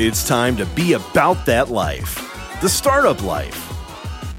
It's time to be about that life, the startup life.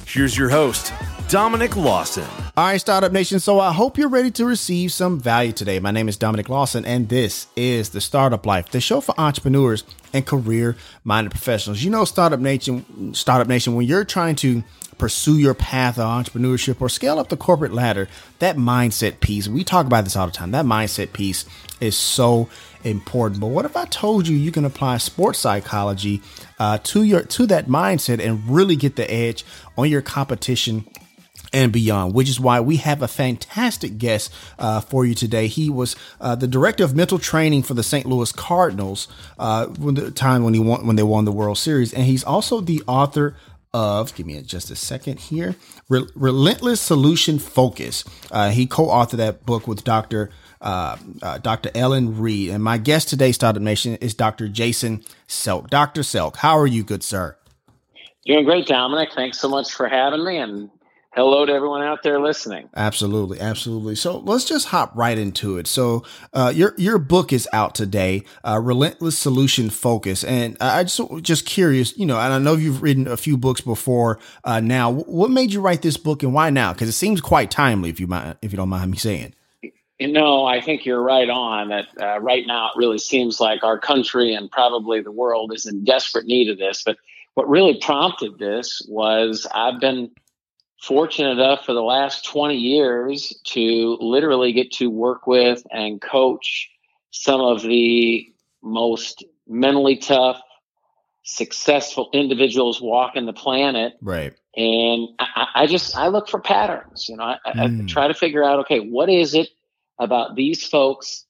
Here's your host, Dominic Lawson. All right, Startup Nation. So I hope you're ready to receive some value today. My name is Dominic Lawson, and this is the Startup Life, the show for entrepreneurs and career-minded professionals. You know, Startup Nation, Startup Nation, when you're trying to pursue your path of entrepreneurship or scale up the corporate ladder, that mindset piece, we talk about this all the time. That mindset piece is so important. But what if I told you you can apply sports psychology uh, to your to that mindset and really get the edge on your competition and beyond, which is why we have a fantastic guest uh, for you today. He was uh, the director of mental training for the St. Louis Cardinals uh, when the time when he won when they won the World Series, and he's also the author of give me just a second here Re- relentless solution focus. Uh, he co-authored that book with dr uh, uh, dr ellen reed. And my guest today startup nation is dr jason selk. Dr selk how are you good sir? Doing great dominic. Thanks so much for having me and hello to everyone out there listening. Absolutely, absolutely. So let's just hop right into it. So uh, your your book is out today, uh, Relentless Solution Focus, and I just just curious, you know, and I know you've written a few books before. Uh, now, what made you write this book, and why now? Because it seems quite timely, if you mind, if you don't mind me saying. You know, I think you're right on that. Uh, right now, it really seems like our country and probably the world is in desperate need of this. But what really prompted this was I've been fortunate enough for the last 20 years to literally get to work with and coach some of the most mentally tough, successful individuals walking the planet. Right. And I, I just I look for patterns. You know, I, mm. I, hmm. try to figure out okay, what is it about these folks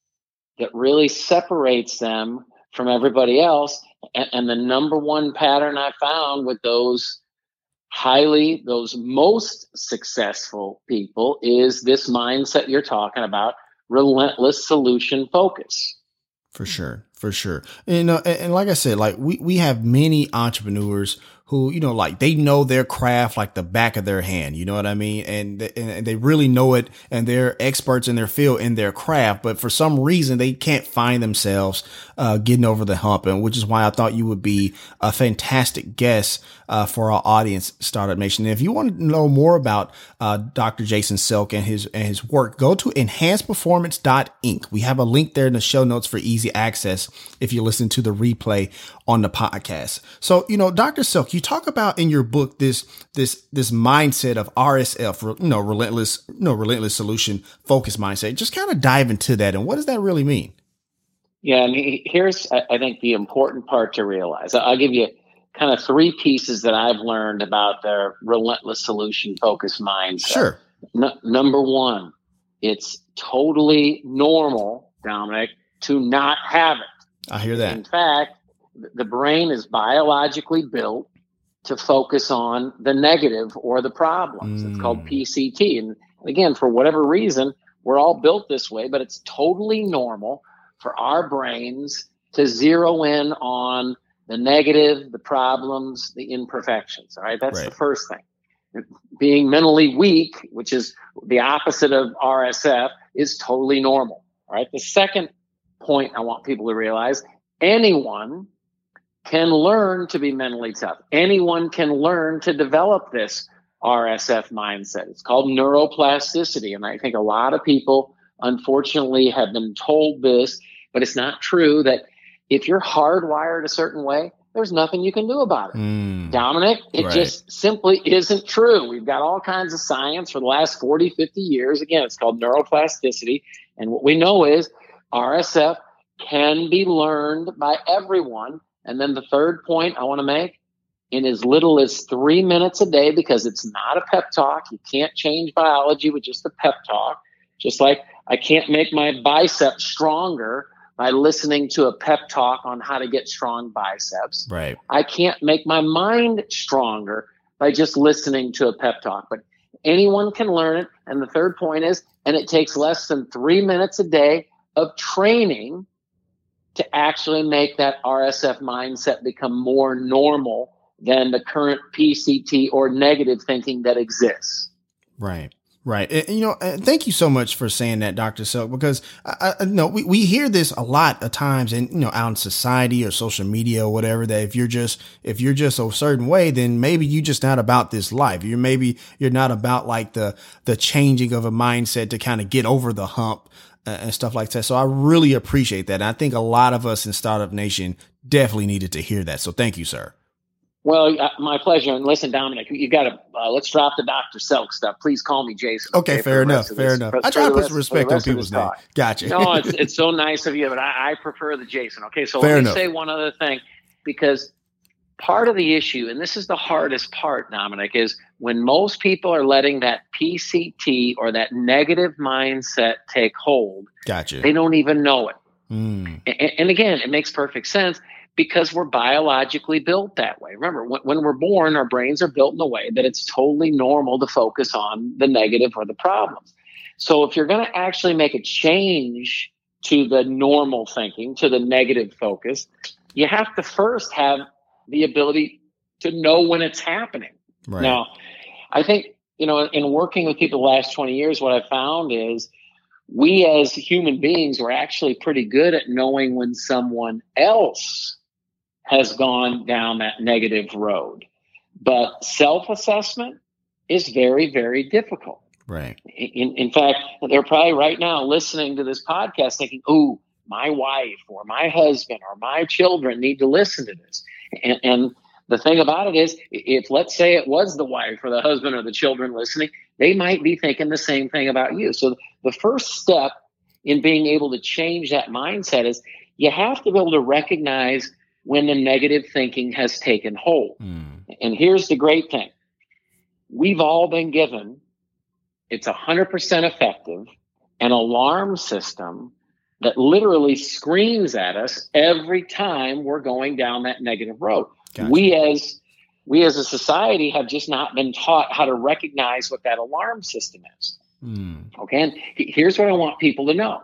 that really separates them from everybody else? And, and the number one pattern I found with those highly those most successful people is this mindset you're talking about relentless solution focus. For sure for sure. And, uh, and like i said like we, we have many entrepreneurs who, you know, like they know their craft like the back of their hand. You know what I mean? And, and they really know it and they're experts in their field in their craft. But for some reason, they can't find themselves uh, getting over the hump. And which is why I thought you would be a fantastic guest uh, for our audience, Startup Nation. And if you want to know more about uh, Dr. Jason Selk and his and his work, go to enhanceperformance.inc. We have a link there in the show notes for easy access if you listen to the replay on the podcast. So, you know, Dr. Selk, you talk about in your book this this this mindset of RSF, you know, relentless, you know, relentless solution focus mindset. Just kind of dive into that and what does that really mean? Yeah, and here's I think the important part to realize. I'll give you kind of three pieces that I've learned about their relentless solution focus mindset. Sure. Number one, it's totally normal, Dominic, to not have it. I hear that. In fact, the brain is biologically built to focus on the negative or the problems. Mm. It's called mm. PCT. And again, for whatever reason, we're all built this way, but it's totally normal for our brains to zero in on the negative, the problems, the imperfections. All right. That's right. the first thing. Being mentally weak, which is the opposite of RSF, is totally normal. All right. The second point I want people to realize anyone can learn to be mentally tough. Anyone can learn to develop this RSF mindset. It's called neuroplasticity. And I think a lot of people, unfortunately, have been told this, but it's not true that if you're hardwired a certain way, there's nothing you can do about it. Mm, Dominic, it right. just simply isn't true. We've got all kinds of science for the last 40, 50 years. Again, it's called neuroplasticity. And what we know is RSF can be learned by everyone and then the third point I want to make in as little as three minutes a day, because it's not a pep talk. You can't change biology with just a pep talk. Just like I can't make my biceps stronger by listening to a pep talk on how to get strong biceps. Right. I can't make my mind stronger by just listening to a pep talk. But anyone can learn it. And the third point is, and it takes less than three minutes a day of training to actually make that RSF mindset become more normal than the current PCT or negative thinking that exists. Right. Right. And, you know, thank you so much for saying that, Dr. Selk, because I, I know we, we hear this a lot of times in, you know, out in society or social media or whatever, that if you're just, if you're just a certain way, then maybe you're just not about this life. You're maybe, you're not about like the, the changing of a mindset to kind of get over the hump and stuff like that. So I really appreciate that. And I think a lot of us in Startup Nation definitely needed to hear that. So thank you, sir. Well, uh, my pleasure. And listen, Dominic, you got to uh, let's drop the Dr. Selk stuff. Please call me Jason. Okay, okay fair enough. Fair enough. I try to put some respect on people's name. Gotcha. no, it's, it's so nice of you, but I, I prefer the Jason. Okay, so fair let me enough. say one other thing because part of the issue, and this is the hardest part, Dominic, is when most people are letting that PCT or that negative mindset take hold. Gotcha. They don't even know it. Mm. And, and again, it makes perfect sense because we're biologically built that way. Remember, when, when, we're born, our brains are built in a way that it's totally normal to focus on the negative or the problems. So if you're going to actually make a change to the normal thinking, to the negative focus, you have to first have the ability to know when it's happening. Right. Now, I think, you know, in working with people the last 20 years, what I found is we as human beings were actually pretty good at knowing when someone else has gone down that negative road. But self assessment is very, very difficult. Right. In, in fact, they're probably right now listening to this podcast thinking, oh, my wife or my husband or my children need to listen to this. And, and the thing about it is, if let's say it was the wife or the husband or the children listening, they might be thinking the same thing about you. So the first step in being able to change that mindset is you have to be able to recognize when the negative thinking has taken hold. Mm. And here's the great thing we've all been given, it's 100% effective, an alarm system that literally screams at us every time we're going down that negative road. Gotcha. We as we as a society have just not been taught how to recognize what that alarm system is. Mm. Okay, and here's what I want people to know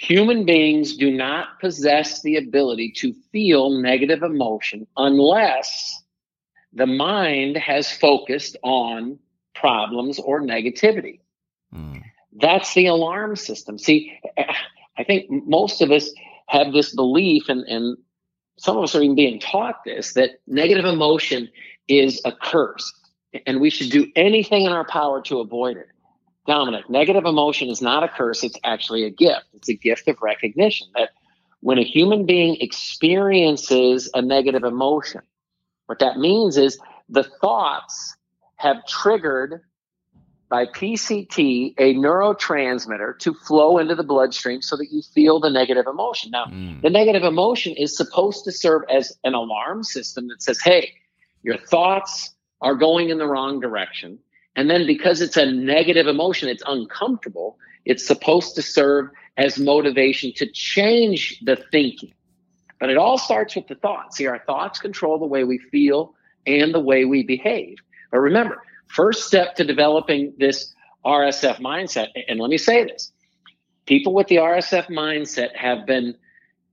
Human beings do not possess the ability to feel negative emotion unless the mind has focused on problems or negativity. Mm. That's the alarm system. See, I think most of us have this belief, and, and some of us are even being taught this, that negative emotion is a curse and we should do anything in our power to avoid it. Dominic, negative emotion is not a curse, it's actually a gift. It's a gift of recognition that when a human being experiences a negative emotion, what that means is the thoughts have triggered by PCT a neurotransmitter to flow into the bloodstream so that you feel the negative emotion. Now, mm. the negative emotion is supposed to serve as an alarm system that says, hey, your thoughts are going in the wrong direction. And then because it's a negative emotion, it's uncomfortable, it's supposed to serve as motivation to change the thinking. But it all starts with the thoughts. See, our thoughts control the way we feel and the way we behave. But remember, first step to developing this RSF mindset, and let me say this people with the RSF mindset have been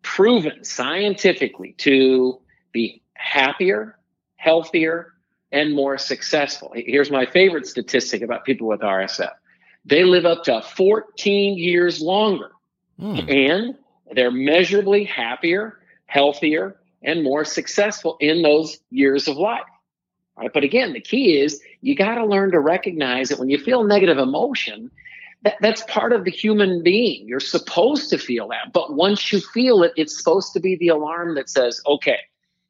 proven scientifically to be happier, healthier, and more successful. Here's my favorite statistic about people with RSF they live up to 14 years longer, mm. and they're measurably happier, healthier, and more successful in those years of life. Right? But again, the key is you got to learn to recognize that when you feel negative emotion, that, that's part of the human being. You're supposed to feel that. But once you feel it, it's supposed to be the alarm that says, okay,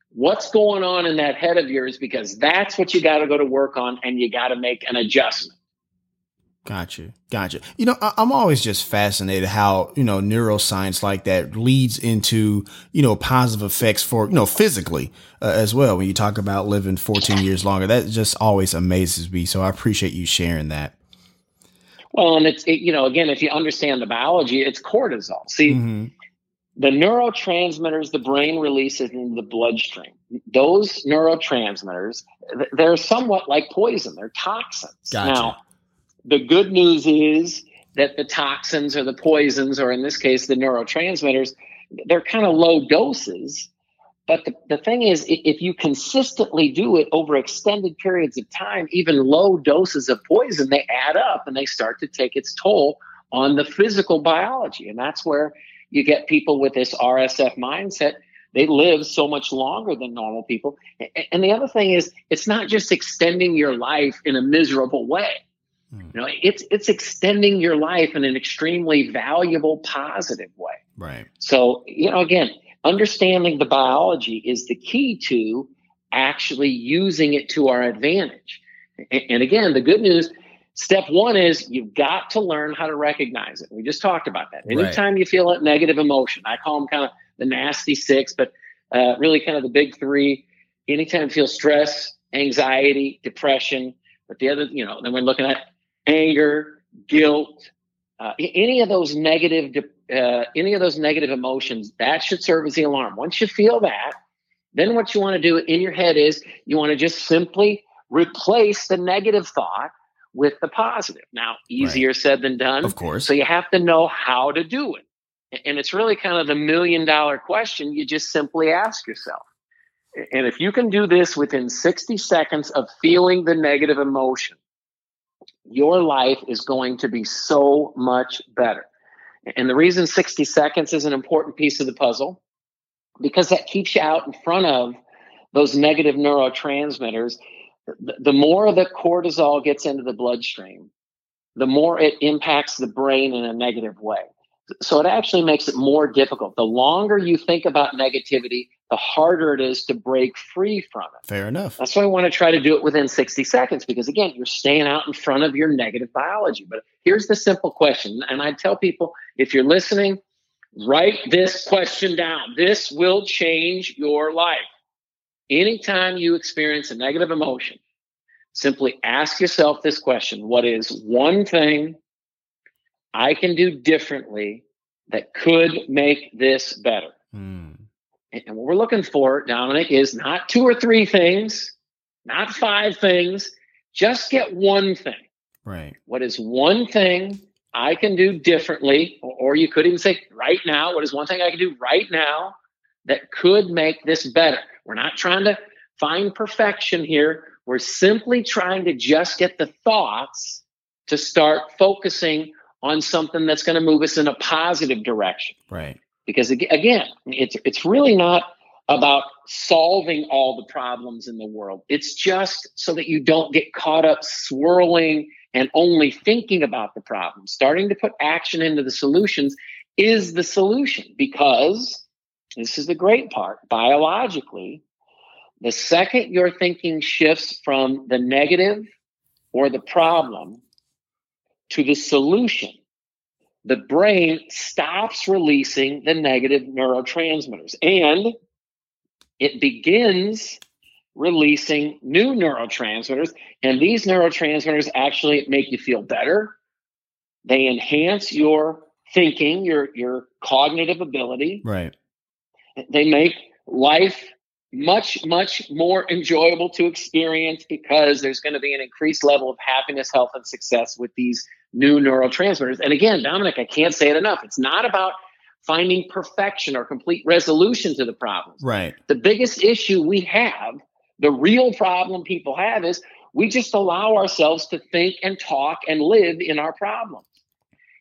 what's going on in that head of yours because that's what you got to go to work on and you got to make an adjustment. Gotcha. Gotcha. You know, I, am always just fascinated how, you know, neuroscience like that leads into, you know, positive effects for, you know, physically uh, as well. When you talk about living 14 years longer, that just always amazes me. So I appreciate you sharing that. Well, and it's, it, you know, again, if you understand the biology, it's cortisol. See, mm-hmm the neurotransmitters the brain releases in the bloodstream those neurotransmitters they're somewhat like poison they're toxins gotcha. now the good news is that the toxins or the poisons or in this case the neurotransmitters they're kind of low doses But the, the thing is, if you consistently do it over extended periods of time, even low doses of poison, they add up and they start to take its toll on the physical biology. And that's where you get people with this RSF mindset. They live so much longer than normal people. And the other thing is, it's not just extending your life in a miserable way. Hmm. You know, it's it's extending your life in an extremely valuable, positive way. Right. So, you know, again, understanding the biology is the key to actually using it to our advantage. And again, the good news step one is you've got to learn how to recognize it. We just talked about that. Anytime right. you feel a negative emotion, I call them kind of the nasty six, but uh, really kind of the big three. Anytime you feel stress, anxiety, depression, but the other, you know, then we're looking at anger, guilt, uh, any of those negative uh, any of those negative emotions, that should serve as the alarm. Once you feel that, then what you want to do in your head is you want to just simply replace the negative thought with the positive. Now, easier right. said than done. Of course. So you have to know how to do it. And it's really kind of the million dollar question you just simply ask yourself. And if you can do this within 60 seconds of feeling the negative emotion, your life is going to be so much better. And the reason 60 seconds is an important piece of the puzzle, because that keeps you out in front of those negative neurotransmitters. The more the cortisol gets into the bloodstream, the more it impacts the brain in a negative way. So it actually makes it more difficult. The longer you think about negativity, the harder it is to break free from it. Fair enough. That's why I want to try to do it within 60 seconds because, again, you're staying out in front of your negative biology. But here's the simple question. And I tell people if you're listening, write this question down. This will change your life. Anytime you experience a negative emotion, simply ask yourself this question What is one thing I can do differently that could make this better? Mm. And what we're looking for, Dominic, is not two or three things, not five things. Just get one thing. Right. What is one thing I can do differently? Or you could even say, right now, what is one thing I can do right now that could make this better? We're not trying to find perfection here. We're simply trying to just get the thoughts to start focusing on something that's going to move us in a positive direction. Right because again it's it's really not about solving all the problems in the world. It's just so that you don't get caught up swirling and only thinking about the problem. Starting to put action into the solutions is the solution because this is the great part. Biologically the second your thinking shifts from the negative or the problem to the solution the brain stops releasing the negative neurotransmitters and it begins releasing new neurotransmitters. And these neurotransmitters actually make you feel better. They enhance your thinking, your, your cognitive ability. Right. They make life much, much more enjoyable to experience because there's going to be an increased level of happiness, health, and success with these new neurotransmitters. And again, Dominic, I can't say it enough. It's not about finding perfection or complete resolution to the problems. Right. The biggest issue we have, the real problem people have is we just allow ourselves to think and talk and live in our problems.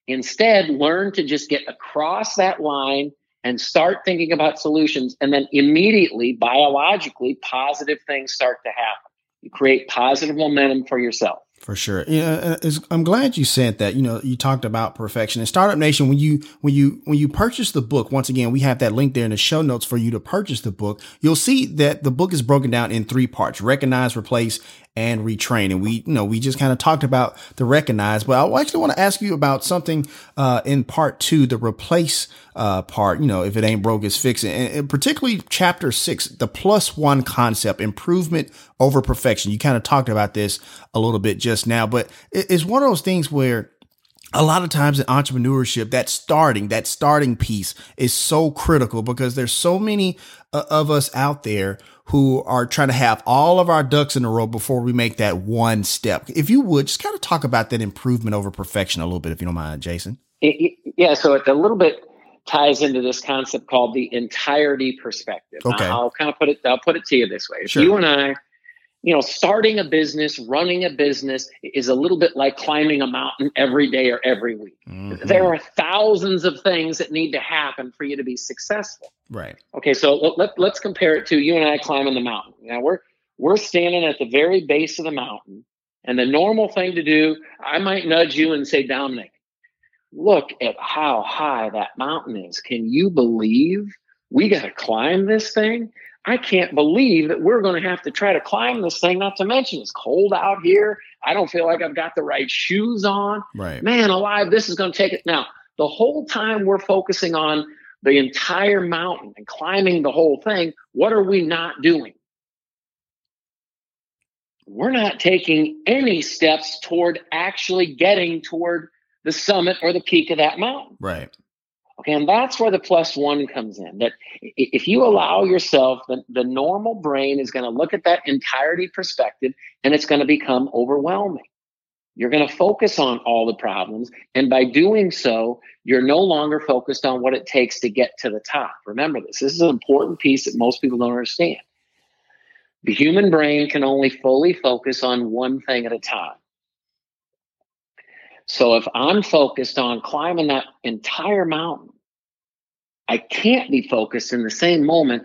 Instead, learn to just get across that line and start thinking about solutions. And then immediately, biologically, positive things start to happen. You create positive momentum for yourself. For sure. Yeah, uh, uh, I'm glad you said that. You know, you talked about perfection and Startup Nation. When you when you when you purchase the book, once again, we have that link there in the show notes for you to purchase the book. You'll see that the book is broken down in three parts: recognize, replace, and retrain. And we, you know, we just kind of talked about the recognize, but I actually want to ask you about something uh, in part two, the replace uh, part. You know, if it ain't broke, it's fix it. And, and particularly chapter six, the plus one concept, improvement over perfection. You kind of talked about this a little bit just now, but it's one of those things where a lot of times in entrepreneurship that starting that starting piece is so critical because there's so many uh, of us out there who are trying to have all of our ducks in a row before we make that one step if you would just kind of talk about that improvement over perfection a little bit if you don't mind jason yeah so it's a little bit ties into this concept called the entirety perspective. Okay. I'll kind of put it I'll put it to you this way. If Sure. you and I, you know, starting a business, running a business is a little bit like climbing a mountain every day or every week. Mhm. There are thousands of things that need to happen for you to be successful. right. Okay, so let, let, let's compare it to you and I climbing the mountain. Now we're we're standing at the very base of the mountain, and the normal thing to do, I might nudge you and say, Dominic, look at how high that mountain is. Can you believe we got to climb this thing? I can't believe that we're going to have to try to climb this thing. Not to mention it's cold out here. I don't feel like I've got the right shoes on Right. man alive, this is going to take it. Now, the whole time we're focusing on the entire mountain and climbing the whole thing, what are we not doing? We're not taking any steps toward actually getting toward the summit or the peak of that mountain. Right. And that's where the plus one comes in. That if you allow yourself, the, the normal brain is going to look at that entirety perspective and it's going to become overwhelming. You're going to focus on all the problems. And by doing so, you're no longer focused on what it takes to get to the top. Remember this. This is an important piece that most people don't understand. The human brain can only fully focus on one thing at a time. So if I'm focused on climbing that entire mountain, I can't be focused in the same moment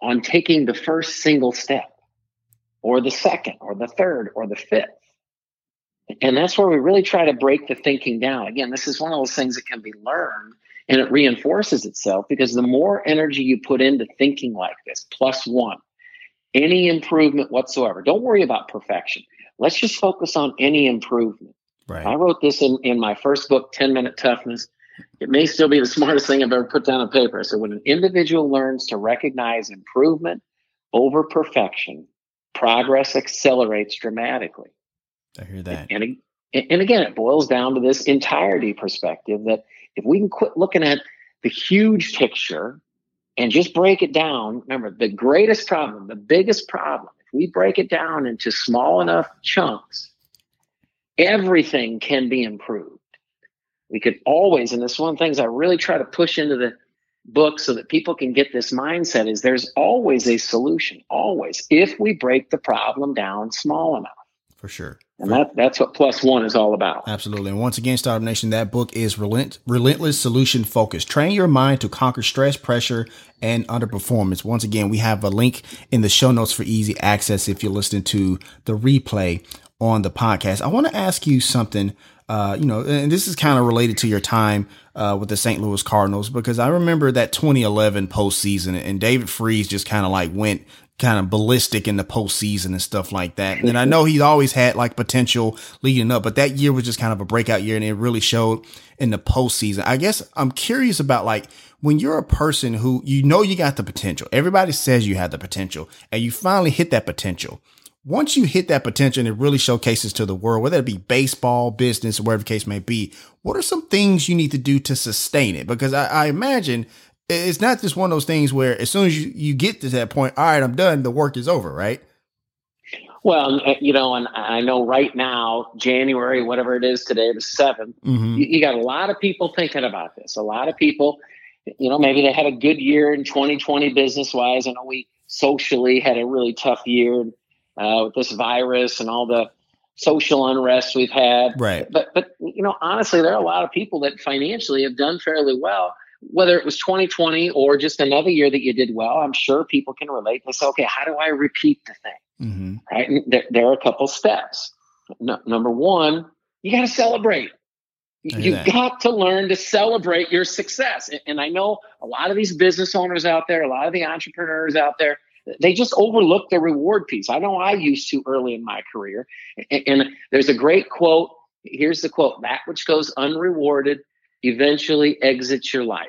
on taking the first single step or the second or the third or the fifth. And that's where we really try to break the thinking down. Again, this is one of those things that can be learned and it reinforces itself because the more energy you put into thinking like this, plus one, any improvement whatsoever, don't worry about perfection. Let's just focus on any improvement. Right. I wrote this in, in my first book, 10 Minute Toughness. It may still be the smartest thing I've ever put down on paper. So, when an individual learns to recognize improvement over perfection, progress accelerates dramatically. I hear that. And, and again, it boils down to this entirety perspective that if we can quit looking at the huge picture and just break it down, remember the greatest problem, the biggest problem, if we break it down into small enough chunks, everything can be improved. We could always, and this is one of the things I really try to push into the book so that people can get this mindset is there's always a solution, always, if we break the problem down small enough. For sure. And that, that's what plus one is all about. Absolutely. And once again, Startup Nation, that book is Relent- Relentless Solution Focus. Train your mind to conquer stress, pressure, and underperformance. Once again, we have a link in the show notes for easy access if you're listening to the replay on the podcast. I want to ask you something, uh, you know, and this is kind of related to your time uh, with the St. Louis Cardinals, because I remember that 2011 postseason and David Freese just kind of like went kind of ballistic in the postseason and stuff like that. And I know he's always had like potential leading up, but that year was just kind of a breakout year and it really showed in the postseason. I guess I'm curious about like when you're a person who you know you got the potential, everybody says you have the potential and you finally hit that potential. Once you hit that potential and it really showcases to the world, whether it be baseball, business, or whatever the case may be, what are some things you need to do to sustain it? Because I, I imagine it's not just one of those things where as soon as you, you get to that point, all right, I'm done, the work is over, right? Well, you know, and I know right now, January, whatever it is today, the 7th, Mm-hmm. you, you got a lot of people thinking about this. A lot of people, you know, maybe they had a good year in 2020 business wise. I know we socially had a really tough year uh, with this virus and all the social unrest we've had. Right. But, but, you know, honestly, there are a lot of people that financially have done fairly well. Whether it was 2020 or just another year that you did well, I'm sure people can relate. They say, okay, how do I repeat the thing? Mm-hmm. right? And there, there are a couple steps. No, number one, you got to celebrate. You've that. got to learn to celebrate your success. And, and I know a lot of these business owners out there, a lot of the entrepreneurs out there, they just overlook the reward piece. I know I used to early in my career. And, and there's a great quote. Here's the quote that which goes unrewarded eventually exits your life.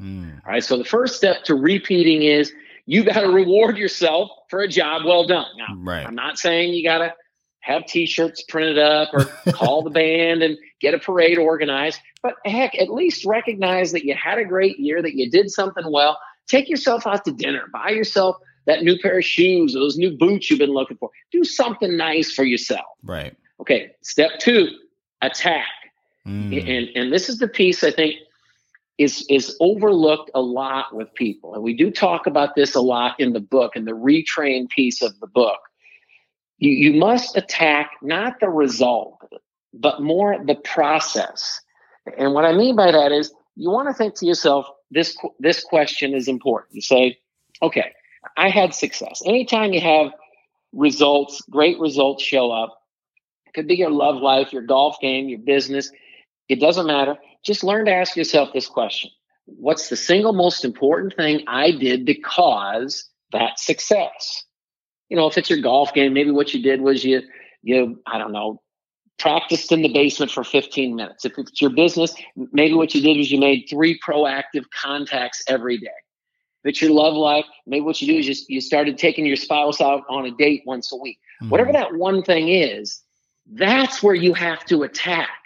Mm. All right. So the first step to repeating is you got to reward yourself for a job well done. Now, Right. I'm not saying you got to have t-shirts printed up or call the band and get a parade organized, but heck, at least recognize that you had a great year, that you did something well. Take yourself out to dinner, buy yourself that new pair of shoes, those new boots you've been looking for. Do something nice for yourself. Right. Okay. Step two, attack. Mm. And and this is the piece I think is is overlooked a lot with people and we do talk about this a lot in the book in the retrain piece of the book you, you must attack not the result but more the process and what i mean by that is you want to think to yourself this this question is important you say okay i had success anytime you have results great results show up it could be your love life your golf game your business it doesn't matter just learn to ask yourself this question What's the single most important thing I did to cause that success? You know, if it's your golf game, maybe what you did was you, you, I don't know, practiced in the basement for 15 minutes. If it's your business, maybe what you did was you made three proactive contacts every day. It's your love life, maybe what you do is just you started taking your spouse out on a date once a week. Mm-hmm. Whatever that one thing is, that's where you have to attack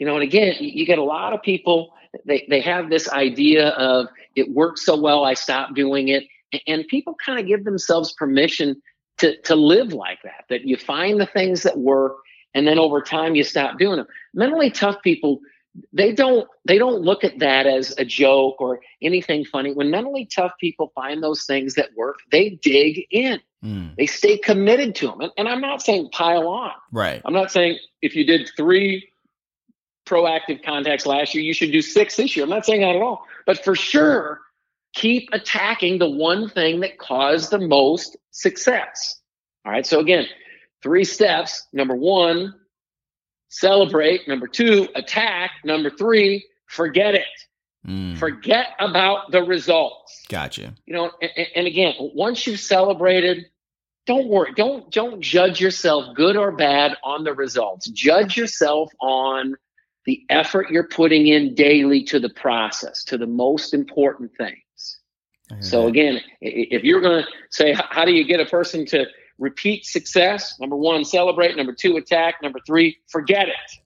you know and again you get a lot of people they, they have this idea of it works so well i stop doing it and people kind of give themselves permission to, to live like that that you find the things that work and then over time you stop doing them mentally tough people they don't they don't look at that as a joke or anything funny when mentally tough people find those things that work they dig in mm. they stay committed to them and, and i'm not saying pile on right i'm not saying if you did three proactive contacts last year. You should do six this year. I'm not saying that at all. But for sure, keep attacking the one thing that caused the most success. All right. So again, three steps. Number one, celebrate. Number two, attack. Number three, forget it. Mm. Forget about the results. Gotcha. You know, and, and again, once you've celebrated, don't worry. Don't don't judge yourself, good or bad, on the results. Judge yourself on the effort you're putting in daily to the process, to the most important things. So, that. again, if you're going to say, how do you get a person to repeat success? Number one, celebrate. Number two, attack. Number three, forget it.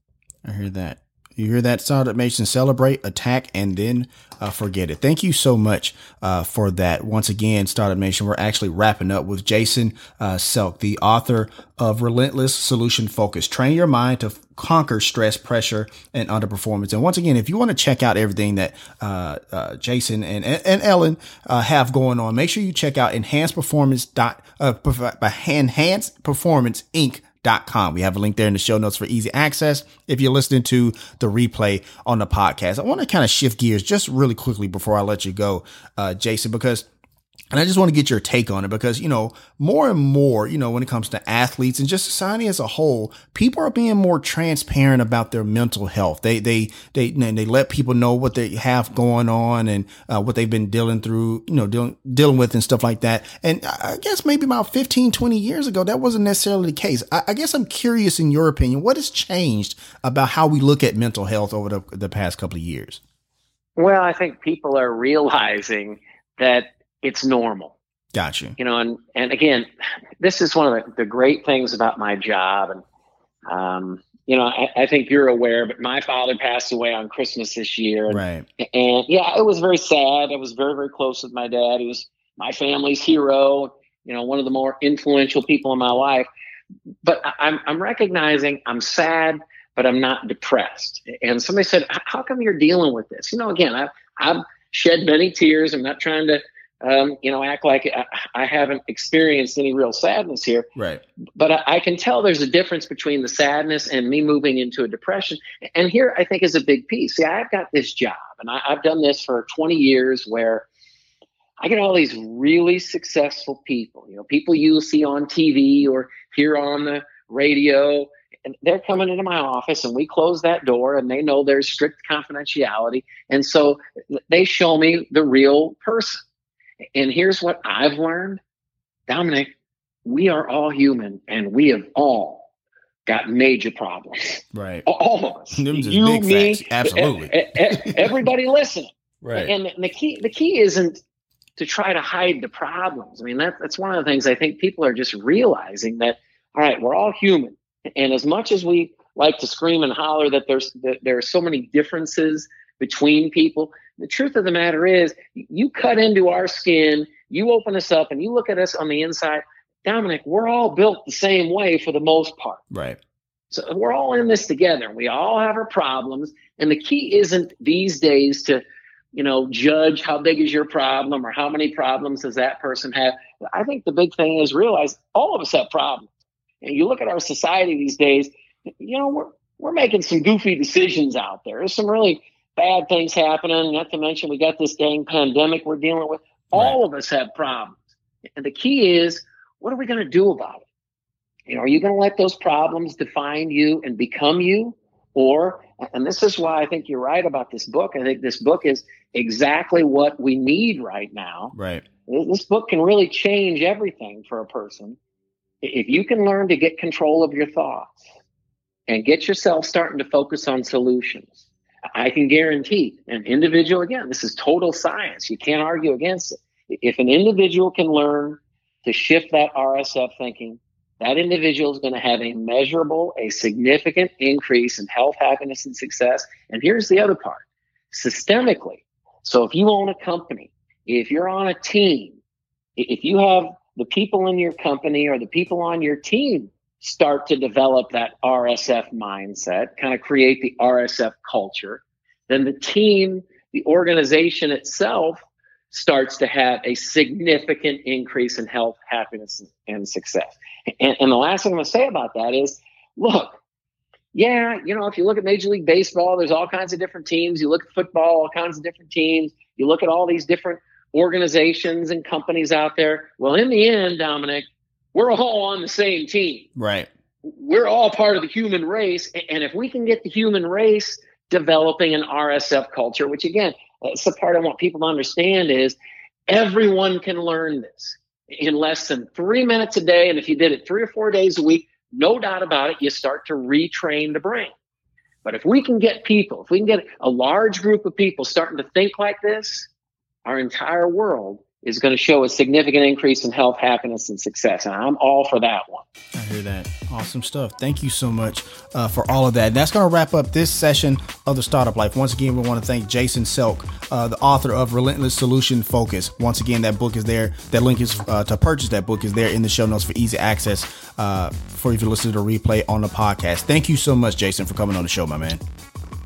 I hear that. You hear that, Startup Nation? Celebrate, attack, and then uh, forget it. Thank you so much uh, for that. Once again, Startup Nation, we're actually wrapping up with Jason uh, Selk, the author of Relentless Solution Focus. Train your mind to conquer stress, pressure, and underperformance. And once again, if you want to check out everything that uh, uh, Jason and, and Ellen uh, have going on, make sure you check out Enhanced Performance dot uh, Enhanced Performance Inc. We have a link there in the show notes for easy access if you're listening to the replay on the podcast. I want to kind of shift gears just really quickly before I let you go, uh, Jason, because and I just want to get your take on it because, you know, more and more, you know, when it comes to athletes and just society as a whole, people are being more transparent about their mental health. They, they, they, they let people know what they have going on and uh, what they've been dealing through, you know, dealing, dealing with and stuff like that. And I guess maybe about 15, 20 years ago, that wasn't necessarily the case. I, I guess I'm curious in your opinion, what has changed about how we look at mental health over the, the past couple of years? Well, I think people are realizing that it's normal. Gotcha. You know, and and again, this is one of the, the great things about my job, and um, you know, I, I, think you're aware, but my father passed away on Christmas this year, and, right? And yeah, it was very sad. I was very very close with my dad. He was my family's hero. You know, one of the more influential people in my life. But I'm I'm recognizing I'm sad, but I'm not depressed. And somebody said, "How come you're dealing with this?" You know, again, I've I've shed many tears. I'm not trying to um, you know, act like I, I, haven't experienced any real sadness here. Right. But I, I, can tell there's a difference between the sadness and me moving into a depression. And here I think is a big piece. See, I've got this job and I, I've done this for 20 years where I get all these really successful people, you know, people you see on TV or hear on the radio. And they're coming into my office and we close that door and they know there's strict confidentiality. And so they show me the real person and here's what I've learned Dominic, we are all human and we have all got major problems. Right. All of us. you, me, facts. absolutely. everybody listening. Right. And the key, the key isn't to try to hide the problems. I mean, that, that's one of the things I think people are just realizing that, all right, we're all human. And as much as we like to scream and holler that there's that there are so many differences between people, the truth of the matter is, you cut into our skin, you open us up, and you look at us on the inside. Dominic, we're all built the same way for the most part. Right. So we're all in this together. We all have our problems. And the key isn't these days to, you know, judge how big is your problem or how many problems does that person have. I think the big thing is realize all of us have problems. And you look at our society these days, you know, we're we're making some goofy decisions out there. There's some really bad things happening. Not to mention we got this dang pandemic we're dealing with. All right. of us have problems. And the key is, what are we going to do about it? You know, are you going to let those problems define you and become you? Or, and this is why I think you're right about this book. I think this book is exactly what we need right now. Right. This book can really change everything for a person. If you can learn to get control of your thoughts and get yourself starting to focus on solutions, I can guarantee an individual, again, this is total science. You can't argue against it. If an individual can learn to shift that RSF thinking, that individual is going to have a measurable, a significant increase in health, happiness, and success. And here's the other part systemically. So if you own a company, if you're on a team, if you have the people in your company or the people on your team start to develop that RSF mindset, kind of create the RSF culture, then the team, the organization itself starts to have a significant increase in health, happiness, and success. And, and the last thing I'm going to say about that is look, yeah, you know, if you look at Major League Baseball, there's all kinds of different teams. You look at football, all kinds of different teams. You look at all these different organizations and companies out there. Well, in the end, Dominic, we're all on the same team. Right. We're all part of the human race. And if we can get the human race developing an RSF culture, which again, that's the part I want people to understand is everyone can learn this in less than three minutes a day. And if you did it three or four days a week, no doubt about it, you start to retrain the brain. But if we can get people, if we can get a large group of people starting to think like this, our entire world is going to show a significant increase in health, happiness, and success. And I'm all for that one. I hear that. Awesome stuff. Thank you so much uh, for all of that. And that's going to wrap up this session of the Startup Life. Once again, we want to thank Jason Selk, uh, the author of Relentless Solution Focus. Once again, that book is there. That link is uh, to purchase that book is there in the show notes for easy access uh, for if you listen to the replay on the podcast. Thank you so much, Jason, for coming on the show, my man.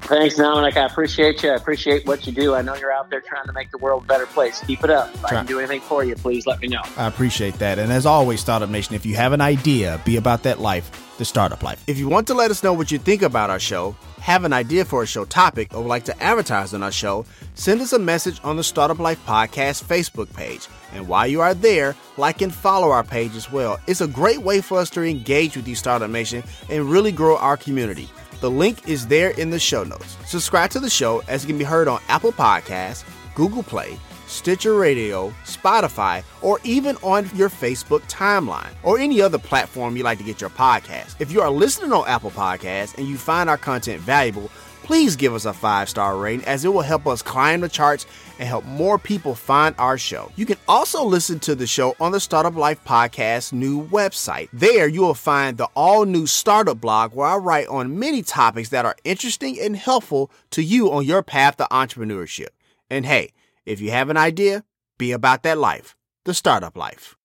Thanks, Dominic. I appreciate you. I appreciate what you do. I know you're out there trying to make the world a better place. Keep it up. If Try. I can do anything for you, please let me know. I appreciate that. And as always, Startup Nation, if you have an idea, be about that life, the startup life. If you want to let us know what you think about our show, have an idea for a show topic, or would like to advertise on our show, send us a message on the Startup Life Podcast Facebook page. And while you are there, like and follow our page as well. It's a great way for us to engage with you, Startup Nation, and really grow our community. The link is there in the show notes. Subscribe to the show as it can be heard on Apple Podcasts, Google Play, Stitcher Radio, Spotify, or even on your Facebook timeline or any other platform you like to get your podcast. If you are listening on Apple Podcasts and you find our content valuable, please give us a five star rating as it will help us climb the charts and help more people find our show. You can also listen to the show on the Startup Life Podcast new website. There you will find the all new startup blog where I write on many topics that are interesting and helpful to you on your path to entrepreneurship. And hey, if you have an idea, be about that life, the startup life.